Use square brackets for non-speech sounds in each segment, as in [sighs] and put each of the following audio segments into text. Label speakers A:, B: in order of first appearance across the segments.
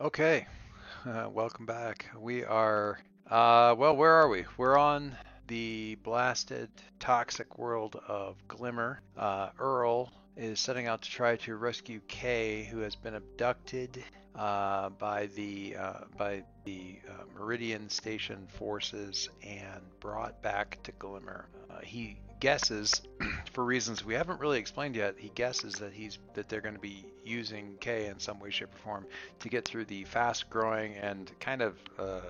A: Okay, uh, welcome back. We are, uh, well, where are we? We're on the blasted, toxic world of Glimmer. Uh, Earl is setting out to try to rescue Kay, who has been abducted uh, by the uh, by the uh, Meridian Station forces and brought back to Glimmer. He guesses, [clears throat] for reasons we haven't really explained yet, he guesses that he's that they're going to be using K in some way, shape, or form to get through the fast-growing and kind of uh,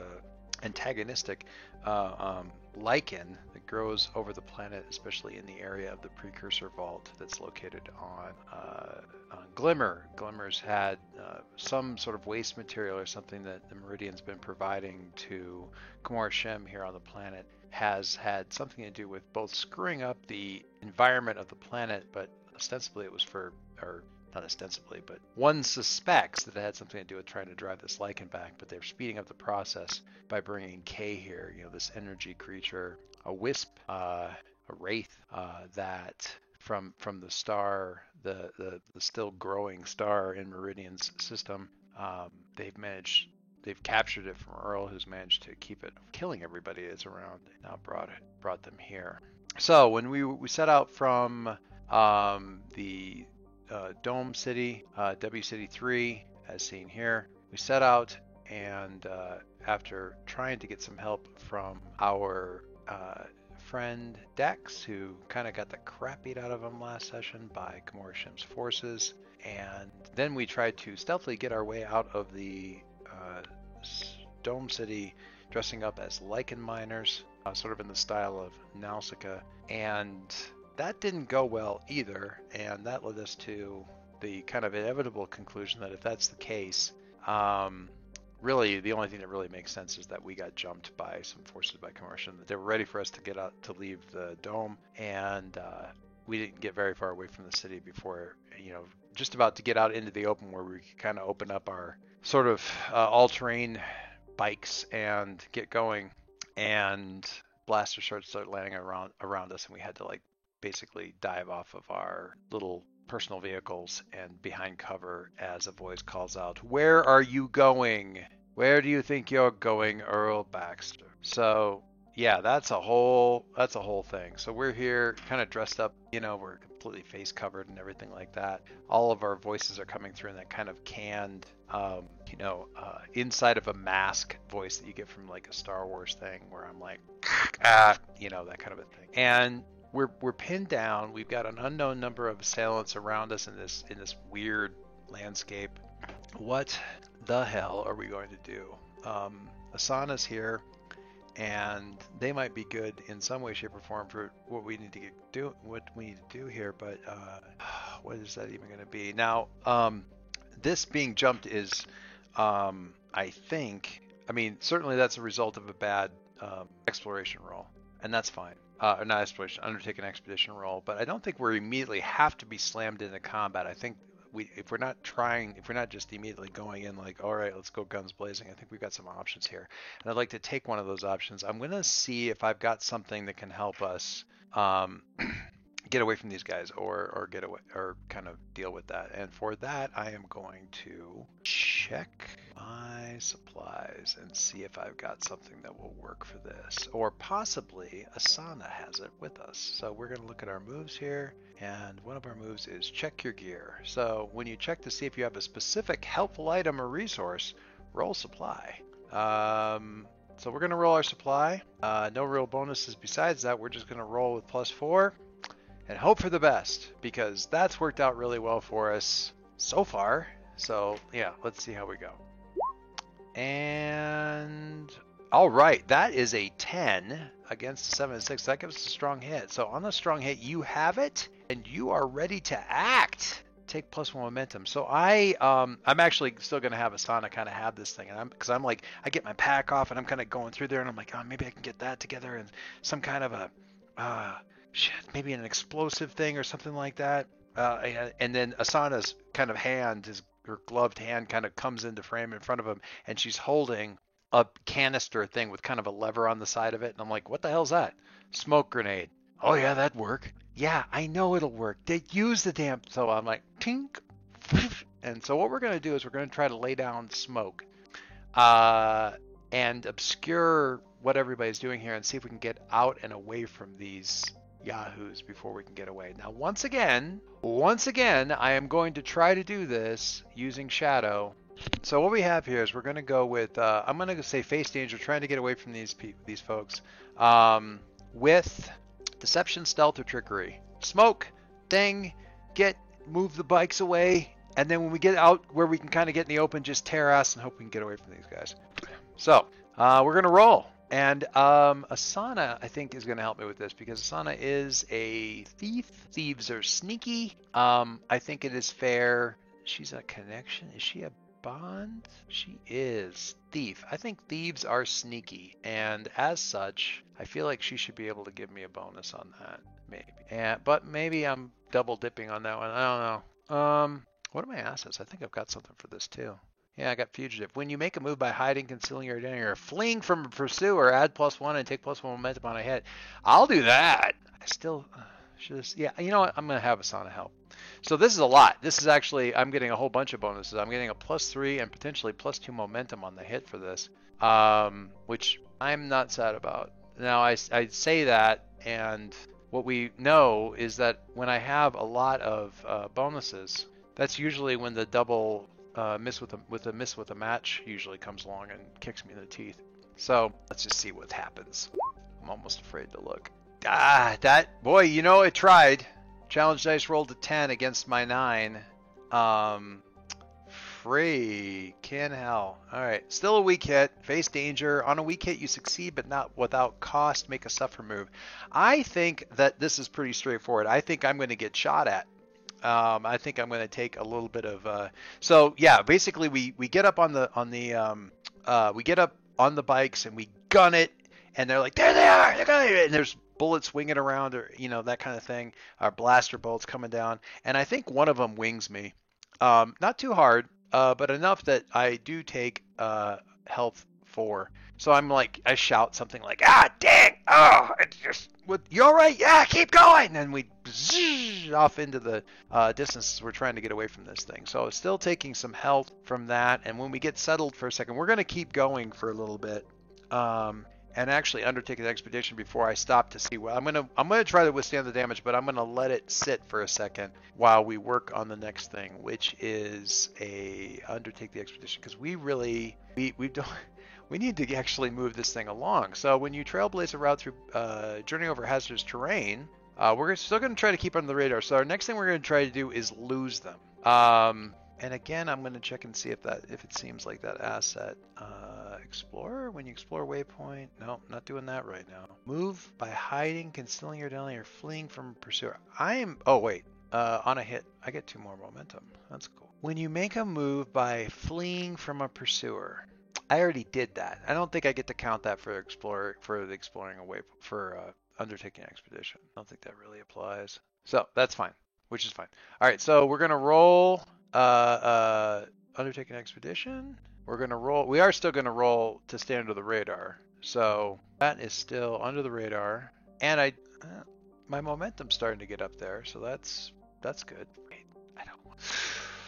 A: antagonistic uh, um, lichen that grows over the planet, especially in the area of the precursor vault that's located on, uh, on Glimmer. Glimmer's had uh, some sort of waste material or something that the Meridian's been providing to Kamor Shem here on the planet has had something to do with both screwing up the environment of the planet, but ostensibly it was for, or not ostensibly, but one suspects that it had something to do with trying to drive this lichen back, but they're speeding up the process by bringing Kay here, you know, this energy creature, a wisp, uh, a wraith, uh, that from from the star, the, the, the still growing star in Meridian's system, um, they've managed they've captured it from Earl, who's managed to keep it killing everybody that's around. They now brought it brought them here. So when we we set out from um, the uh, Dome City, uh, W City 3, as seen here, we set out and uh, after trying to get some help from our uh, friend Dex, who kind of got the crap beat out of him last session by Kamor Shem's forces, and then we tried to stealthily get our way out of the uh, Dome City dressing up as lichen miners, uh, sort of in the style of Nausicaa, and that didn't go well either, and that led us to the kind of inevitable conclusion that if that's the case, um, really the only thing that really makes sense is that we got jumped by some forces by Kamor Shem that they were ready for us to get out to leave the dome. And uh, we didn't get very far away from the city before you know just about to get out into the open where we could kind of open up our sort of uh, all-terrain bikes and get going and blasters started start landing around around us and we had to like basically dive off of our little personal vehicles and behind cover as a voice calls out, Where are you going? Where do you think you're going, Earl Baxter? So yeah, that's a whole that's a whole thing. So we're here kind of dressed up, you know, we're completely face covered and everything like that. All of our voices are coming through in that kind of canned, um, you know, uh, inside of a mask voice that you get from like a Star Wars thing, where I'm like, [laughs] ah, you know, that kind of a thing. And we're we're pinned down. We've got an unknown number of assailants around us in this in this weird landscape. What the hell are we going to do? Um, Asana's here, and they might be good in some way, shape, or form for what we need to get do what we need to do here. But uh, [sighs] what is that even going to be? Now, um, this being jumped is, um, I think, I mean, certainly that's a result of a bad um, exploration roll, and that's fine uh, not exploration, undertake an expedition roll. But I don't think we immediately have to be slammed into combat. I think we, if we're not trying, if we're not just immediately going in like, all right, let's go guns blazing. I think we've got some options here, and I'd like to take one of those options. I'm gonna see if I've got something that can help us. Um, [clears throat] get away from these guys or or get away or kind of deal with that. And for that i am going to check my supplies and see if i've got something that will work for this. Or possibly asana has it with us. So we're going to look at our moves here and one of our moves is check your gear. So when you check to see if you have a specific helpful item or resource roll supply. Um, so we're going to roll our supply. Uh, no real bonuses besides that. We're just going to roll with plus four and hope for the best because that's worked out really well for us so far. So yeah, let's see how we go. And all right, that is a 10 against a 7 and 6. That gives us a strong hit. So on the strong hit, you have it and you are ready to act. Take plus one momentum. So I, um, I'm actually still gonna have Asana kind of have this thing, and I'm because I'm like I get my pack off and I'm kind of going through there, and I'm like, oh, maybe I can get that together and some kind of a, uh, shit, maybe an explosive thing or something like that. Uh, and then Asana's kind of hand, his her gloved hand, kind of comes into frame in front of him, and she's holding a canister thing with kind of a lever on the side of it. And I'm like, what the hell's that? Smoke grenade. Oh yeah, that'd work. Yeah, I know it'll work. They use the damn. So I'm like, tink, [laughs] And so what we're going to do is we're going to try to lay down smoke uh, and obscure what everybody's doing here and see if we can get out and away from these yahoos before we can get away. Now, once again, once again, I am going to try to do this using shadow. So what we have here is we're going to go with, uh, I'm going to say face danger, trying to get away from these pe- these folks um, with deception, stealth, or trickery. Smoke, ding, get, move the bikes away, and then when we get out where we can kind of get in the open, just tear ass and hope we can get away from these guys. So uh, we're going to roll. And um, Asana, I think, is going to help me with this because Asana is a thief. Thieves are sneaky. Um, I think it is fair. She's a connection. Is she a bond? She is. Thief. I think thieves are sneaky. And as such, I feel like she should be able to give me a bonus on that. Maybe. And, but maybe I'm double dipping on that one. I don't know. Um, what are my assets? I think I've got something for this too. Yeah, I got fugitive. When you make a move by hiding, concealing your identity, or fleeing from a pursuer, add plus one and take plus one momentum on a hit. I'll do that. I still uh, should. Have, yeah, you know what? I'm gonna have a Asana help. So this is a lot. This is actually I'm getting a whole bunch of bonuses. I'm getting a plus three and potentially plus two momentum on the hit for this, um, which I'm not sad about. Now I I say that, and what we know is that when I have a lot of uh, bonuses, that's usually when the double uh, miss with a with a miss with a match usually comes along and kicks me in the teeth. So let's just see what happens. I'm almost afraid to look. Ah, that boy, you know it tried. Challenge dice rolled a 10 against my 9. Um, free. Can hell. All right. Still a weak hit. Face danger. On a weak hit, you succeed, but not without cost. Make a suffer move. I think that this is pretty straightforward. I think I'm going to get shot at. Um, I think I'm going to take a little bit of. Uh, so yeah, basically we we get up on the on the um, uh, we get up on the bikes and we gun it, and they're like, there they are, they're and there's bullets winging around or you know that kind of thing. Our blaster bolts coming down, and I think one of them wings me. Um, not too hard, uh, but enough that I do take uh, health four. So I'm like, I shout something like, ah, dang, oh, it's just, what, you all right? Yeah, keep going. And we off into the uh, distance. We're trying to get away from this thing. So still taking some health from that. And when we get settled for a second, we're going to keep going for a little bit. Um, and actually undertake an expedition before I stop to see what I'm gonna I'm gonna try to withstand the damage, but I'm gonna let it sit for a second while we work on the next thing, which is a undertake the expedition because we really we we don't [laughs] we need to actually move this thing along. So when you trailblaze a route through uh, journey over hazardous terrain, uh, we're still going to try to keep on the radar. So our next thing we're going to try to do is lose them. Um, and again, I'm going to check and see if that if it seems like that asset. Uh, explorer, when you explore waypoint, no, not doing that right now. Move by hiding, concealing your identity, or fleeing from a pursuer. I am. Oh wait, uh, on a hit, I get two more momentum. That's cool. When you make a move by fleeing from a pursuer, I already did that. I don't think I get to count that for explorer for the exploring away for uh, undertaking expedition. I don't think that really applies. So that's fine, which is fine. All right, so we're gonna roll uh, uh, undertaking expedition. We're gonna roll. We are still gonna roll to stay under the radar. So that is still under the radar, and I, uh, my momentum's starting to get up there. So that's that's good. Wait, I don't.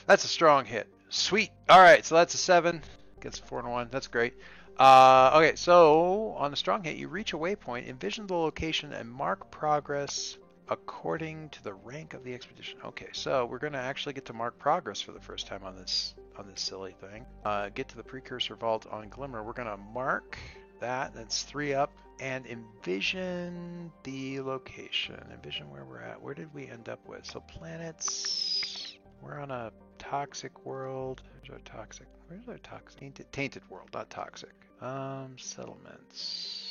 A: That's a strong hit. Sweet. All right, so that's a seven. Gets four and one. That's great. Uh, okay, so on the strong hit, you reach a waypoint, envision the location, and mark progress according to the rank of the expedition. Okay, so we're going to actually get to mark progress for the first time on this on this silly thing. Uh, get to the precursor vault on Glimmer. We're going to mark that. That's three up. And envision the location. Envision where we're at. Where did we end up with? So planets. We're on a toxic world. Where's our toxic? Where's our toxic? Tainted, tainted world, not toxic. Um, settlements.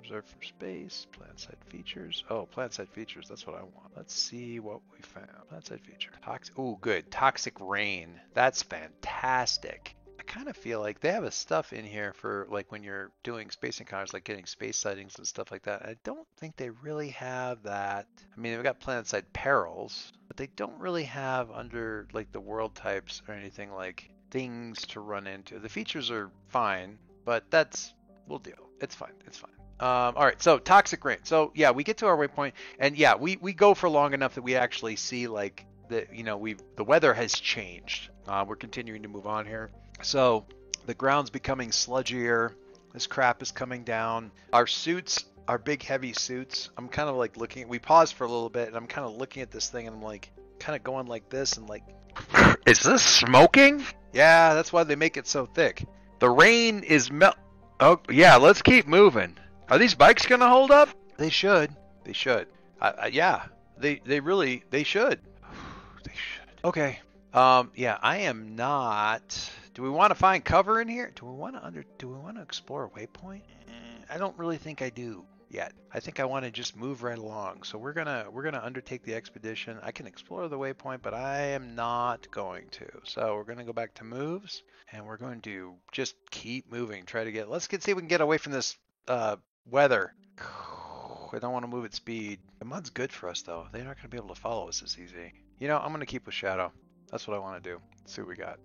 A: Observe from space. Plant side features. Oh, plant side features. That's what I want. Let's see what we found. Plant side feature. Toxic. Oh, good. Toxic rain. That's fantastic. Kind of feel like they have a stuff in here for like when you're doing space encounters, like getting space sightings and stuff like that. I don't think they really have that. I mean, they've got planet side perils, but they don't really have under like the world types or anything like things to run into. The features are fine, but that's we'll deal. It's fine. It's fine. Um, all right, so toxic rain. So yeah, we get to our waypoint, and yeah, we we go for long enough that we actually see like that you know we the weather has changed. Uh, we're continuing to move on here, so the ground's becoming sludgier. This crap is coming down. Our suits, our big heavy suits. I'm kind of like looking. We paused for a little bit, and I'm kind of looking at this thing, and I'm like, kind of going like this, and like, [laughs]
B: Is this smoking?
A: yeah, that's why they make it so thick.
B: The rain is melt. Oh yeah, let's keep moving. Are these bikes gonna hold up?
A: They should. They should. Uh, uh, yeah, they they really they should. [sighs] they should. Okay. Um. Yeah, I am not. Do we want to find cover in here? Do we want to under? Do we want to explore a waypoint? Eh, I don't really think I do yet. I think I want to just move right along. So we're gonna we're gonna undertake the expedition. I can explore the waypoint, but I am not going to. So we're gonna go back to moves, and we're going to just keep moving. Try to get. Let's get see if we can get away from this uh, weather. [sighs] I don't want to move at speed. The mud's good for us though. They're not to be able to follow us as easy. You know, I'm to keep with Shadow. That's what I want to do. Let's see what we got.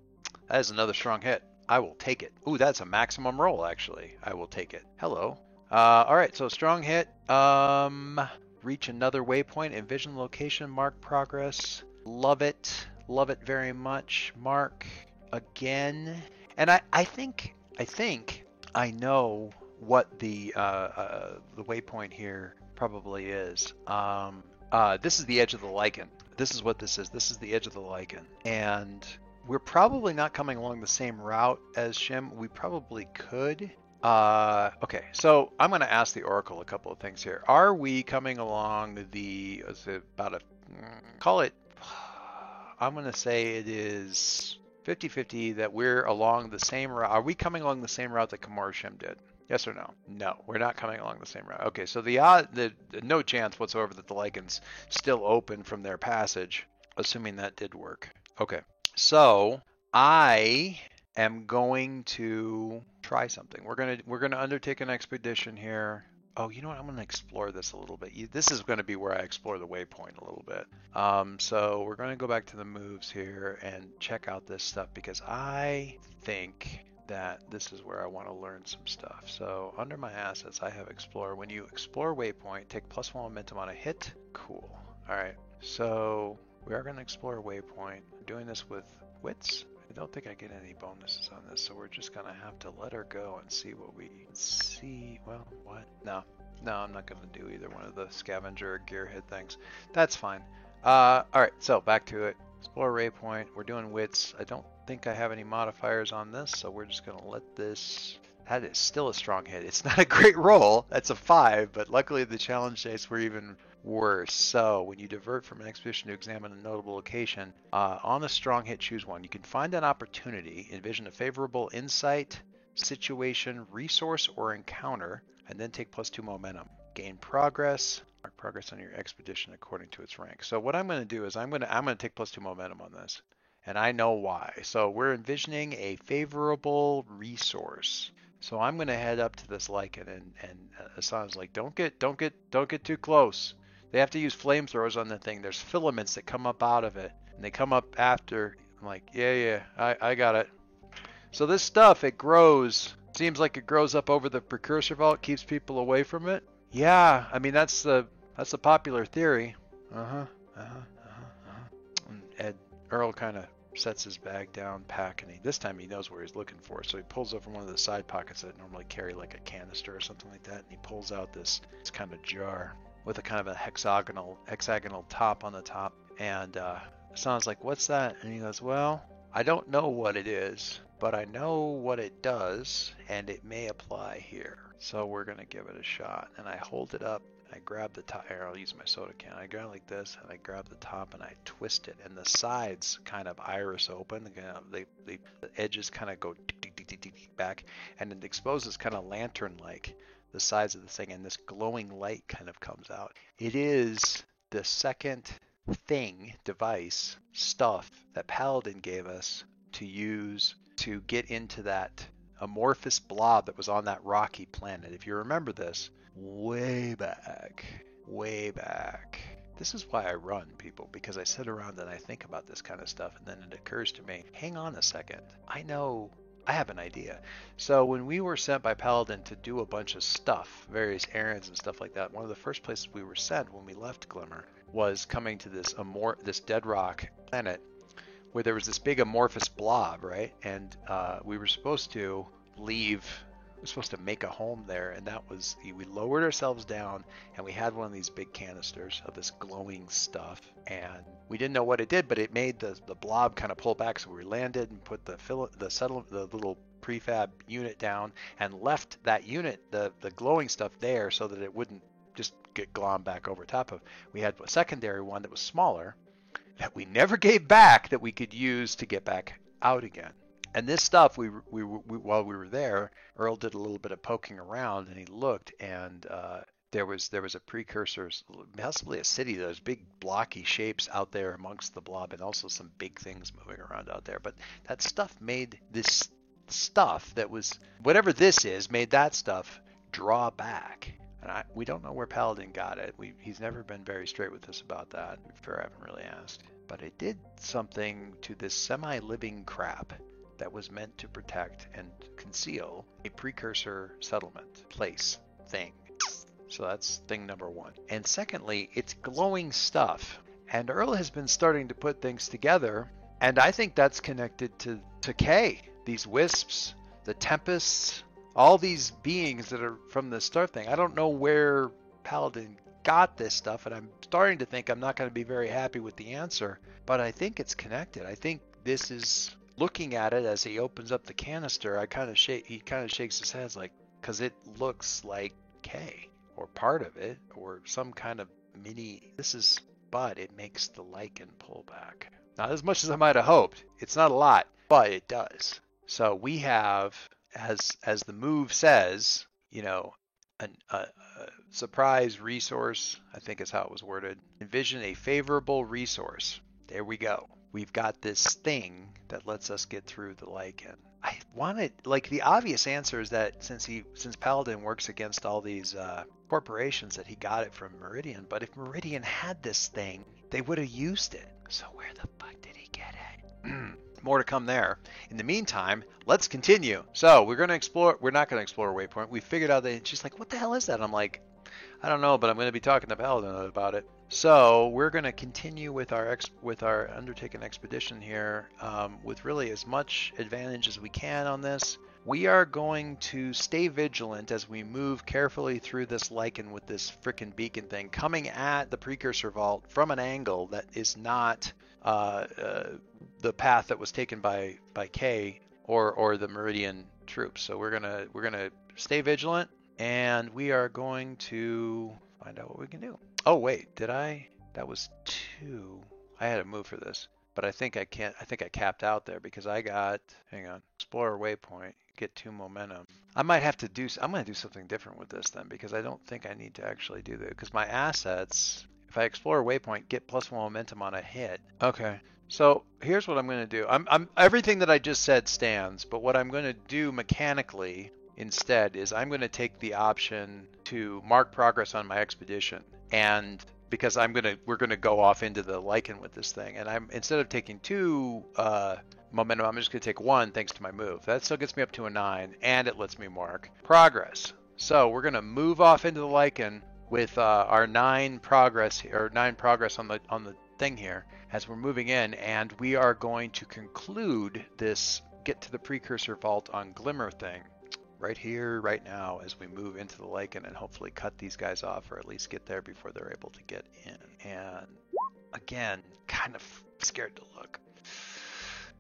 A: That is another strong hit. I will take it. Ooh, that's a maximum roll actually. I will take it. Hello. Uh, all right, so strong hit. Um, reach another waypoint. Envision location. Mark progress. Love it. Love it very much. Mark again. And I, I think, I think I know what the uh, uh, the waypoint here probably is. Um, uh, this is the edge of the lichen. This is what this is. This is the edge of the lichen, and we're probably not coming along the same route as Shem. We probably could. Uh, okay, so I'm going to ask the Oracle a couple of things here. Are we coming along the? Is it about a? mm, Call it. [sighs] I'm going to say it is 50-50 that we're along the same route. Are we coming along the same route that Kamor Shem did? Yes or no? No, we're not coming along the same route. Okay, so the odd, the, the no chance whatsoever that the lichens still open from their passage, assuming that did work. Okay, so I am going to try something. We're gonna we're gonna undertake an expedition here. Oh, you know what? I'm gonna explore this a little bit. You- This is gonna be where I explore the waypoint a little bit. Um, so we're gonna go back to the moves here and check out this stuff because I think that this is where I want to learn some stuff. So under my assets, I have explore. When you explore waypoint, take plus one momentum on a hit. Cool. All right. So we are going to explore waypoint. I'm doing this with wits. I don't think I get any bonuses on this, so we're just going to have to let her go and see what we see. Well, what? No. No, I'm not going to do either one of the scavenger gearhead things. That's fine. Uh, all right, so back to it. Explore waypoint. We're doing wits. I don't think I have any modifiers on this, so we're just gonna let this. That is still a strong hit. It's not a great roll. That's a five, but luckily the challenge dice were even worse. So when you divert from an expedition to examine a notable location, uh, on a strong hit, choose one. You can find an opportunity, envision a favorable insight, situation, resource, or encounter, and then take plus two momentum. Gain progress. Mark progress on your expedition according to its rank. So what I'm going to do is I'm going to I'm going to take plus two momentum on this, and I know why. So we're envisioning a favorable resource. So I'm going to head up to this lichen, and and uh, Asana's like, don't get don't get don't get too close. They have to use flamethrowers on the thing. There's filaments that come up out of it, and they come up after. I'm like, yeah yeah, I I got it. So this stuff it grows. Seems like it grows up over the precursor vault, keeps people away from it. Yeah, I mean that's the that's the popular theory. Uh huh. Uh huh. Uh huh. Uh-huh. And Ed Earl kind of sets his bag down, pack, and he this time he knows where he's looking for. So he pulls from one of the side pockets that normally carry like a canister or something like that, and he pulls out this, this kind of jar with a kind of a hexagonal hexagonal top on the top. And uh, Asana's like, "What's that?" And he goes, "Well, I don't know what it is, but I know what it does, and it may apply here. So we're gonna give it a shot. And I hold it up. I grab the top. I'll use my soda can. I it like this, and I grab the top and I twist it, and the sides kind of iris open. They, they, the edges kind of go back, and it exposes kind of lantern-like the sides of the thing, and this glowing light kind of comes out. It is the second thing, device, stuff that Paladin gave us to use to get into that amorphous blob that was on that rocky planet. If you remember this, way back, way back. This is why I run, people, because I sit around and I think about this kind of stuff, and then it occurs to me hang on a second. I know, I have an idea. So, when we were sent by Paladin to do a bunch of stuff, various errands and stuff like that, one of the first places we were sent when we left Glimmer was coming to this amor- this dead rock planet where there was this big amorphous blob, right? And uh, we were supposed to leave. We were supposed to make a home there, and that was we lowered ourselves down, and we had one of these big canisters of this glowing stuff, and we didn't know what it did, but it made the the blob kind of pull back. So we landed and put the fill the settle the little prefab unit down and left that unit the the glowing stuff there so that it wouldn't just get glommed back over top of. We had a secondary one that was smaller that we never gave back that we could use to get back out again. And this stuff, we, we, we while we were there, Earl did a little bit of poking around, and he looked, and uh, there was there was a precursor, possibly a city. Those big blocky shapes out there amongst the blob, and also some big things moving around out there. But that stuff made this stuff that was whatever this is made that stuff draw back. And I, we don't know where Paladin got it. We, he's never been very straight with us about that. Fair, I haven't really asked. But it did something to this semi-living crap that was meant to protect and conceal a precursor settlement, place, thing. So that's thing number one. And secondly, it's glowing stuff. And Earl has been starting to put things together, and I think that's connected to, to K. These wisps, the tempests, all these beings that are from the star thing. I don't know where Paladin got this stuff, and I'm starting to think I'm not going to be very happy with the answer, but I think it's connected. I think this is looking at it as he opens up the canister. I kind of shake. He kind of shakes his head like, because it looks like K or part of it or some kind of mini. This is, but it makes the lichen pull back. Not as much as I might have hoped. It's not a lot, but it does. So we have as as the move says, you know, an, a, a, surprise resource, I think is how it was worded. Envision a favorable resource. There we go. We've got this thing that lets us get through the lichen. I wanted like the obvious answer is that since he since Paladin works against all these uh, corporations that he got it from Meridian, but if Meridian had this thing, they would have used it. So where the fuck did he get it? [clears throat] more to come there. In the meantime, let's continue. So we're going to explore. We're not going to explore Waypoint. We figured out that she's like, "What the hell is that?" I'm like, "I don't know, but I'm going to be talking to Paladin about it." So we're going to continue with our ex- with our undertaken expedition here um, with really as much advantage as we can on this. We are going to stay vigilant as we move carefully through this lichen with this frickin' beacon thing, coming at the precursor vault from an angle that is not uh, uh, the path that was taken by by K or or the Meridian troops. So we're gonna we're gonna stay vigilant, and we are going to find out what we can do. Oh wait, did I? That was two. I had a move for this, but I think I can't. I think I capped out there because I got. Hang on. Explorer waypoint. Get two momentum. I might have to do. I'm going to do something different with this then because I don't think I need to actually do that because my assets. If I explore a waypoint, get plus one momentum on a hit. Okay. So here's what I'm going to do. I'm, I'm everything that I just said stands, but what I'm going to do mechanically instead is I'm going to take the option to mark progress on my expedition, and because I'm gonna we're gonna go off into the lichen with this thing, and I'm instead of taking two uh, momentum, I'm just gonna take one thanks to my move. That still gets me up to a nine, and it lets me mark progress. So we're gonna move off into the lichen with uh, our nine progress or nine progress on the on the thing here as we're moving in, and we are going to conclude this get to the precursor vault on Glimmer thing right here, right now, as we move into the lichen and hopefully cut these guys off or at least get there before they're able to get in. And again, kind of scared to look.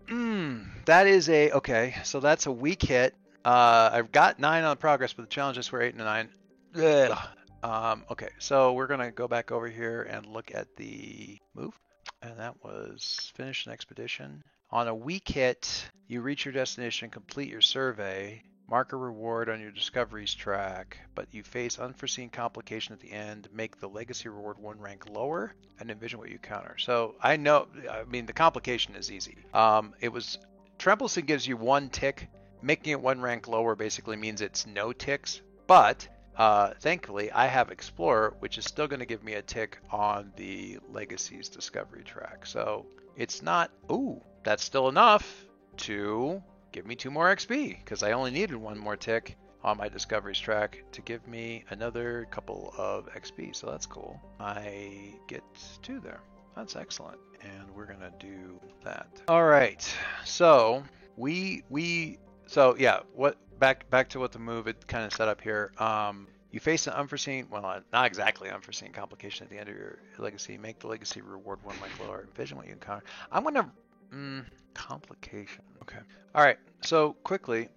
A: Mm, that is a okay. So that's a weak hit. Uh, I've got nine on progress, but the challenges were eight and nine. Ugh. Um, okay, so we're gonna go back over here and look at the move and that was finish an expedition. On a weak hit, you reach your destination, complete your survey, mark a reward on your discoveries track, but you face unforeseen complication at the end, make the legacy reward one rank lower, and envision what you counter. So I know, I mean, the complication is easy. Um, it was Trembleson gives you one tick, making it one rank lower basically means it's no ticks, but uh, thankfully, I have Explorer, which is still going to give me a tick on the Legacies Discovery track. So it's not, ooh, that's still enough to give me two more XP because I only needed one more tick on my discoveries track to give me another couple of XP. So that's cool. I get two there. That's excellent. And we're gonna do that. All right. So we we so yeah. What back back to what the move it kind of set up here. Um, you face an unforeseen, well, not exactly unforeseen complication at the end of your legacy. Make the legacy reward one like lower. Envision what you encounter. I'm gonna mm, complication. Okay. All right. So quickly,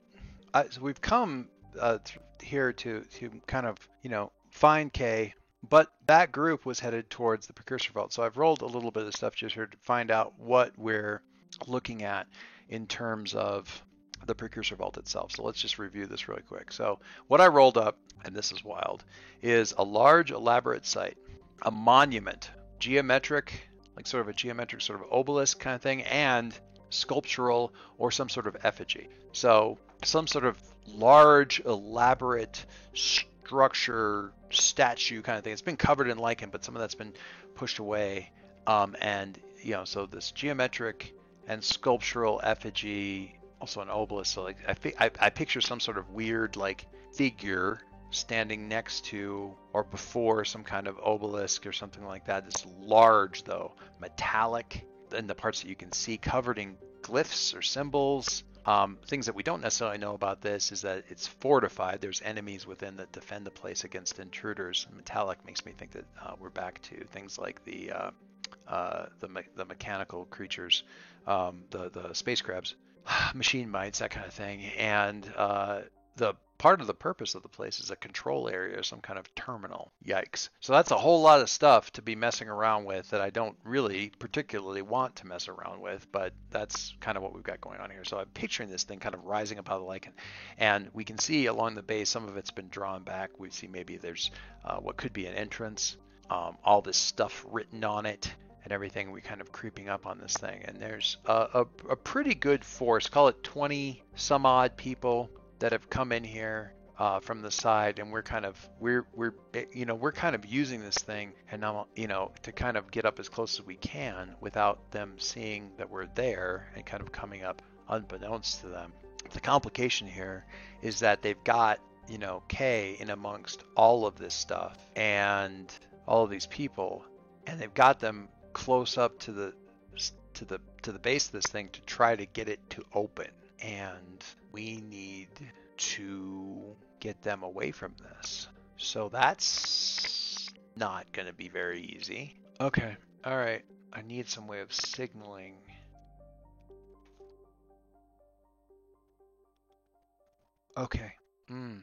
A: I, so we've come uh, th- here to to kind of you know find K, but that group was headed towards the precursor vault. So I've rolled a little bit of stuff just here to find out what we're looking at in terms of the precursor vault itself. So let's just review this really quick. So what I rolled up, and this is wild, is a large elaborate site, a monument, geometric, like sort of a geometric sort of obelisk kind of thing, and sculptural or some sort of effigy. So some sort of large, elaborate structure, statue kind of thing. It's been covered in lichen, but some of that's been pushed away. Um, and you know, so this geometric and sculptural effigy, also an obelisk. So like I, I, I picture some sort of weird like figure standing next to or before some kind of obelisk or something like that. It's large though, metallic, in the parts that you can see, covered in glyphs or symbols. Um, things that we don't necessarily know about this is that it's fortified. There's enemies within that defend the place against intruders. Metallic makes me think that uh, we're back to things like the uh, uh, the, me- the mechanical creatures, um, the the space crabs, [sighs] machine mites, that kind of thing, and uh, the part of the purpose of the place is a control area or some kind of terminal. Yikes. So that's a whole lot of stuff to be messing around with that I don't really particularly want to mess around with, but that's kind of what we've got going on here. So I'm picturing this thing kind of rising up out of the lichen. And we can see along the base, some of it's been drawn back. We see maybe there's uh, what could be an entrance, um, all this stuff written on it. And everything we kind of creeping up on this thing, and there's a, a, a pretty good force. Call it 20 some odd people that have come in here uh, from the side, and we're kind of we're we're you know we're kind of using this thing, and now you know to kind of get up as close as we can without them seeing that we're there, and kind of coming up unbeknownst to them. The complication here is that they've got you know K in amongst all of this stuff and all of these people, and they've got them close up to the to the to the base of this thing to try to get it to open and we need to get them away from this. So that's not going to be very easy. Okay, all right. I need some way of signaling. Okay. Hmm.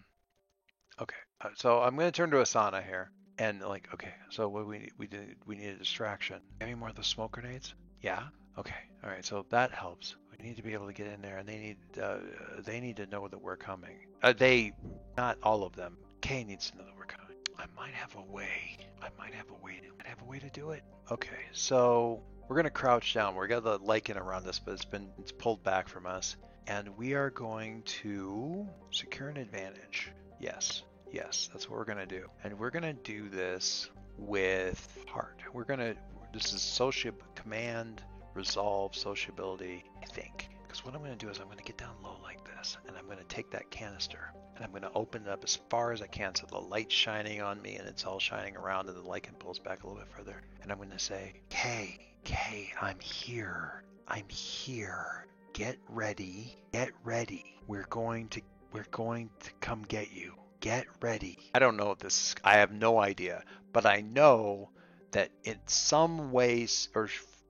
A: Okay. Uh, so I'm going to turn to Asana here. And like, okay, so what we we did, we need a distraction. Any more of the smoke grenades? Yeah. Okay. All right. So that helps. We need to be able to get in there, and they need uh, they need to know that we're coming. Uh, they, not all of them. Kay needs to know that we're coming. I might have a way. I might have a way to. I have a way to do it. Okay. So we're gonna crouch down. We got the lichen around us, but it's been it's pulled back from us, and we are going to secure an advantage. Yes. Yes, that's what we're gonna do, and we're gonna do this with heart. We're gonna. This is social command resolve sociability, I think. Because what I'm going to do is I'm going to get down low like this, and I'm going to take that canister, and I'm going to open it up as far as I can so the light's shining on me, and it's all shining around, and the lichen pulls back a little bit further. And I'm going to say, Kay, Kay, I'm here. I'm here. Get ready. Get ready. We're going to we're going to come get you. Get ready. I don't know if this I have no idea, but I know that in some ways or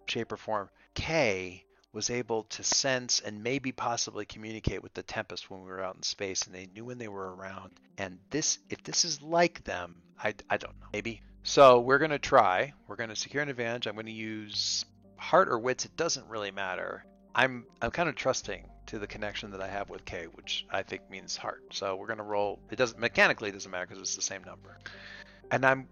A: shape or form, K was able to sense and maybe possibly communicate with the Tempest when we were out in space, and they knew when they were around. And this, if this is like them, I, I don't know, maybe. So we're gonna try. We're gonna secure an advantage. I'm gonna use heart or wits. It doesn't really matter. I'm I'm kind of trusting to the connection that I have with K, which I think means heart. So we're gonna roll. It doesn't mechanically it doesn't matter because it's the same number. And I'm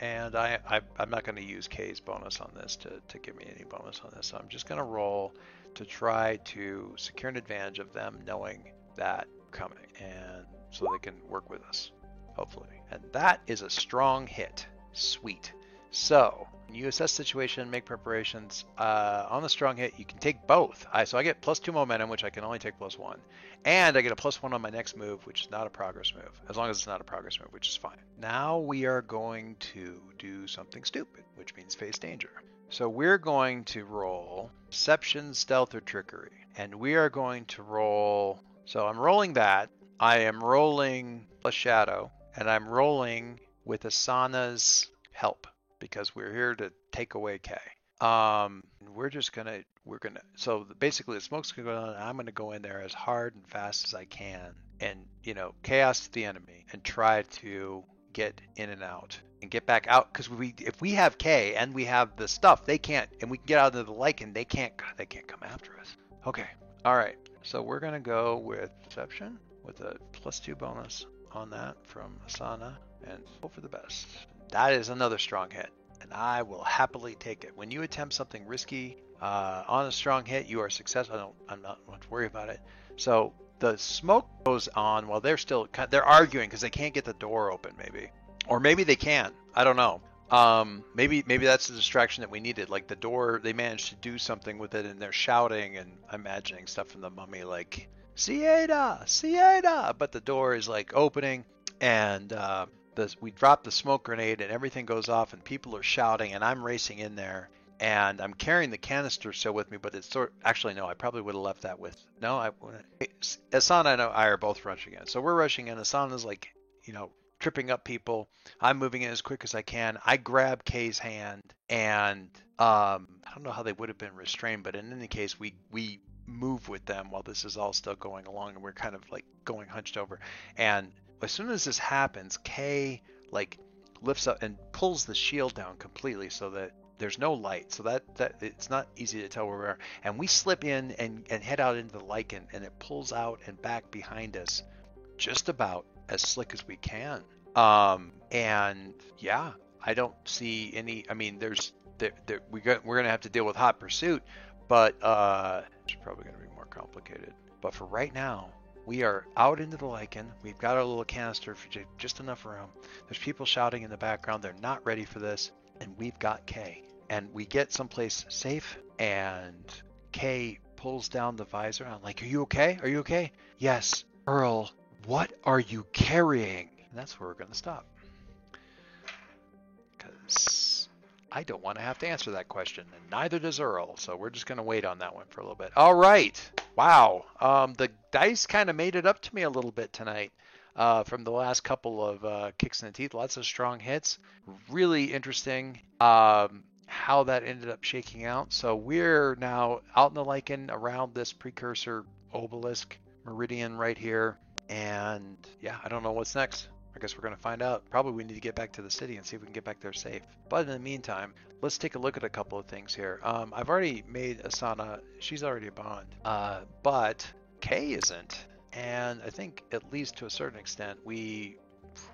A: and I, I am not going to use K's bonus on this to, to give me any bonus on this. So I'm just going to roll to try to secure an advantage of them knowing that coming, and so they can work with us, hopefully. And that is a strong hit. Sweet. So you assess situation, make preparations. Uh, on the strong hit, you can take both. I so I get plus two momentum, which I can only take plus one, and I get a plus one on my next move, which is not a progress move, as long as it's not a progress move, which is fine. Now we are going to do something stupid, which means face danger. So we're going to roll Deception, Stealth, or Trickery, and we are going to roll. So I'm rolling that. I am rolling plus Shadow, and I'm rolling with Asana's help because we're here to take away K. Um, we're just gonna we're gonna so basically the smoke's gonna go on. I'm gonna go in there as hard and fast as I can, and you know chaos the enemy, and try to get in and out and get back out because we if we have K and we have the stuff they can't and we can get out of the lichen they can't they can't come after us. Okay, all right. So we're gonna go with deception with a plus two bonus on that from Asana and hope for the best. That is another strong hit, and I will happily take it. When you attempt something risky uh, on a strong hit, you are successful. I don't, I'm not to worry about it. So the smoke goes on while they're still they're arguing because they can't get the door open, maybe, or maybe they can. I don't know. Um, maybe maybe that's the distraction that we needed. Like the door, they managed to do something with it, and they're shouting and imagining stuff from the mummy, like Sieda, Sieda. But the door is like opening, and uh, the, we drop the smoke grenade and everything goes off and people are shouting and I'm racing in there and I'm carrying the canister still with me, but it's sort actually no, I probably would have left that with no. I Asana and I are both rushing in, so we're rushing in. Asana's like you know tripping up people. I'm moving in as quick as I can. I grab Kay's hand and um, I don't know how they would have been restrained, but in any case, we we move with them while this is all still going along, and we're kind of like going hunched over and as soon as this happens, Kay like lifts up and pulls the shield down completely so that there's no light. So that, that it's not easy to tell where we are. And we slip in and, and head out into the lichen and it pulls out and back behind us just about as slick as we can. Um, and yeah, I don't see any, I mean, there's, there, we got, we're going to have to deal with hot pursuit, but, uh, it's probably going to be more complicated. But for right now, we are out into the lichen. We've got our little canister for just enough room. There's people shouting in the background. They're not ready for this. And we've got Kay. And we get someplace safe, and Kay pulls down the visor. I'm like, Are you okay? Are you okay? Yes. Earl, what are you carrying? And that's where we're going to stop. Because I don't want to have to answer that question, and neither does Earl. So we're just going to wait on that one for a little bit. All right. Wow. Um, the dice kind of made it up to me a little bit tonight uh, from the last couple of uh, kicks in the teeth. Lots of strong hits. Really interesting um, how that ended up shaking out. So we're now out in the lichen around this precursor obelisk meridian right here. And yeah, I don't know what's next. I guess we're going to find out. Probably we need to get back to the city and see if we can get back there safe. But in the meantime, let's take a look at a couple of things here. Um, I've already made Asana, she's already a bond, uh, but Kay isn't. And I think, at least to a certain extent, we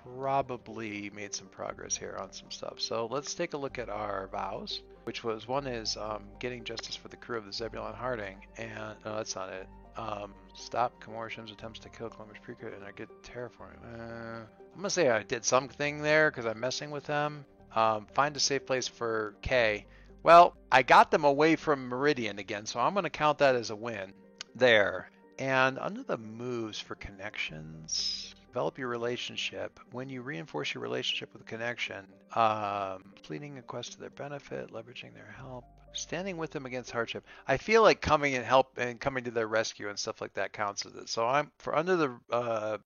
A: probably made some progress here on some stuff. So let's take a look at our vows, which was one is um, getting justice for the crew of the Zebulon Harding, and no, that's not it. Um, stop Kamor Shem's attempts to kill Columbus Precursor, and I get terraforming. Uh, I'm gonna say I did something there because I'm messing with them. Um, find a safe place for K. Well, I got them away from Meridian again, so I'm gonna count that as a win there. And under the moves for connections, develop your relationship. When you reinforce your relationship with a connection, um, pleading a quest to their benefit, leveraging their help, standing with them against hardship. I feel like coming and help and coming to their rescue and stuff like that counts as it. So I'm for under the uh,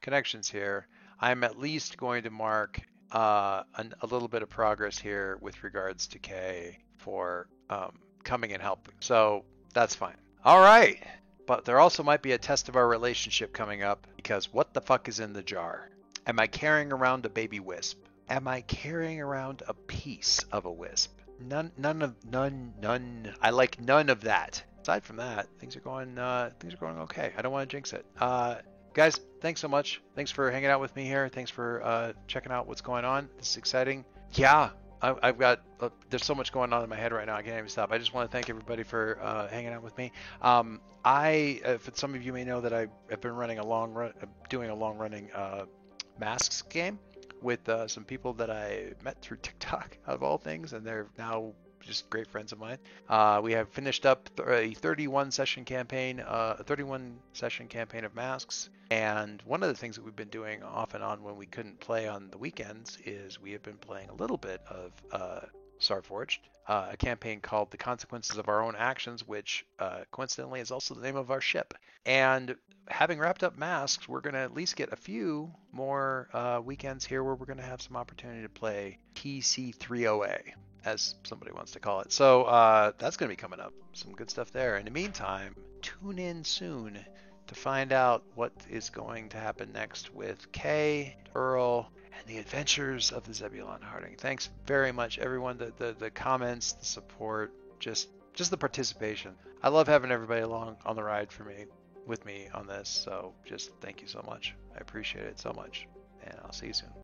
A: connections here. I'm at least going to mark uh, an, a little bit of progress here with regards to K for um, coming and helping. So that's fine. All right. But there also might be a test of our relationship coming up because what the fuck is in the jar? Am I carrying around a baby wisp? Am I carrying around a piece of a wisp? None, none of, none, none. I like none of that. Aside from that, things are going, uh, things are going okay. I don't want to jinx it. Uh, guys, thanks so much. Thanks for hanging out with me here. Thanks for uh, checking out what's going on. This is exciting. Yeah, I, have got uh, there's so much going on in my head right now. I can't even stop. I just want to thank everybody for uh, hanging out with me. Um, I, if some of you may know that I have been running a long run, uh, doing a long running uh, masks game with uh, some people that I met through [laughs] TikTok, out of all things, and they're now just great friends of mine. Uh, we have finished up a 31 session campaign, uh, a 31 session campaign of masks. And one of the things that we've been doing off and on when we couldn't play on the weekends is we have been playing a little bit of uh, Starforged, uh, a campaign called The Consequences of Our Own Actions, which uh, coincidentally is also the name of our ship. And having wrapped up masks, we're going to at least get a few more uh, weekends here where we're going to have some opportunity to play TC30A, as somebody wants to call it. So uh, that's going to be coming up. Some good stuff there. In the meantime, tune in soon to find out what is going to happen next with K, Earl, and the adventures of the Zebulon Harding. Thanks very much, everyone. The, the the comments, the support, just just the participation. I love having everybody along on the ride for me, with me on this. So just thank you so much. I appreciate it so much, and I'll see you soon.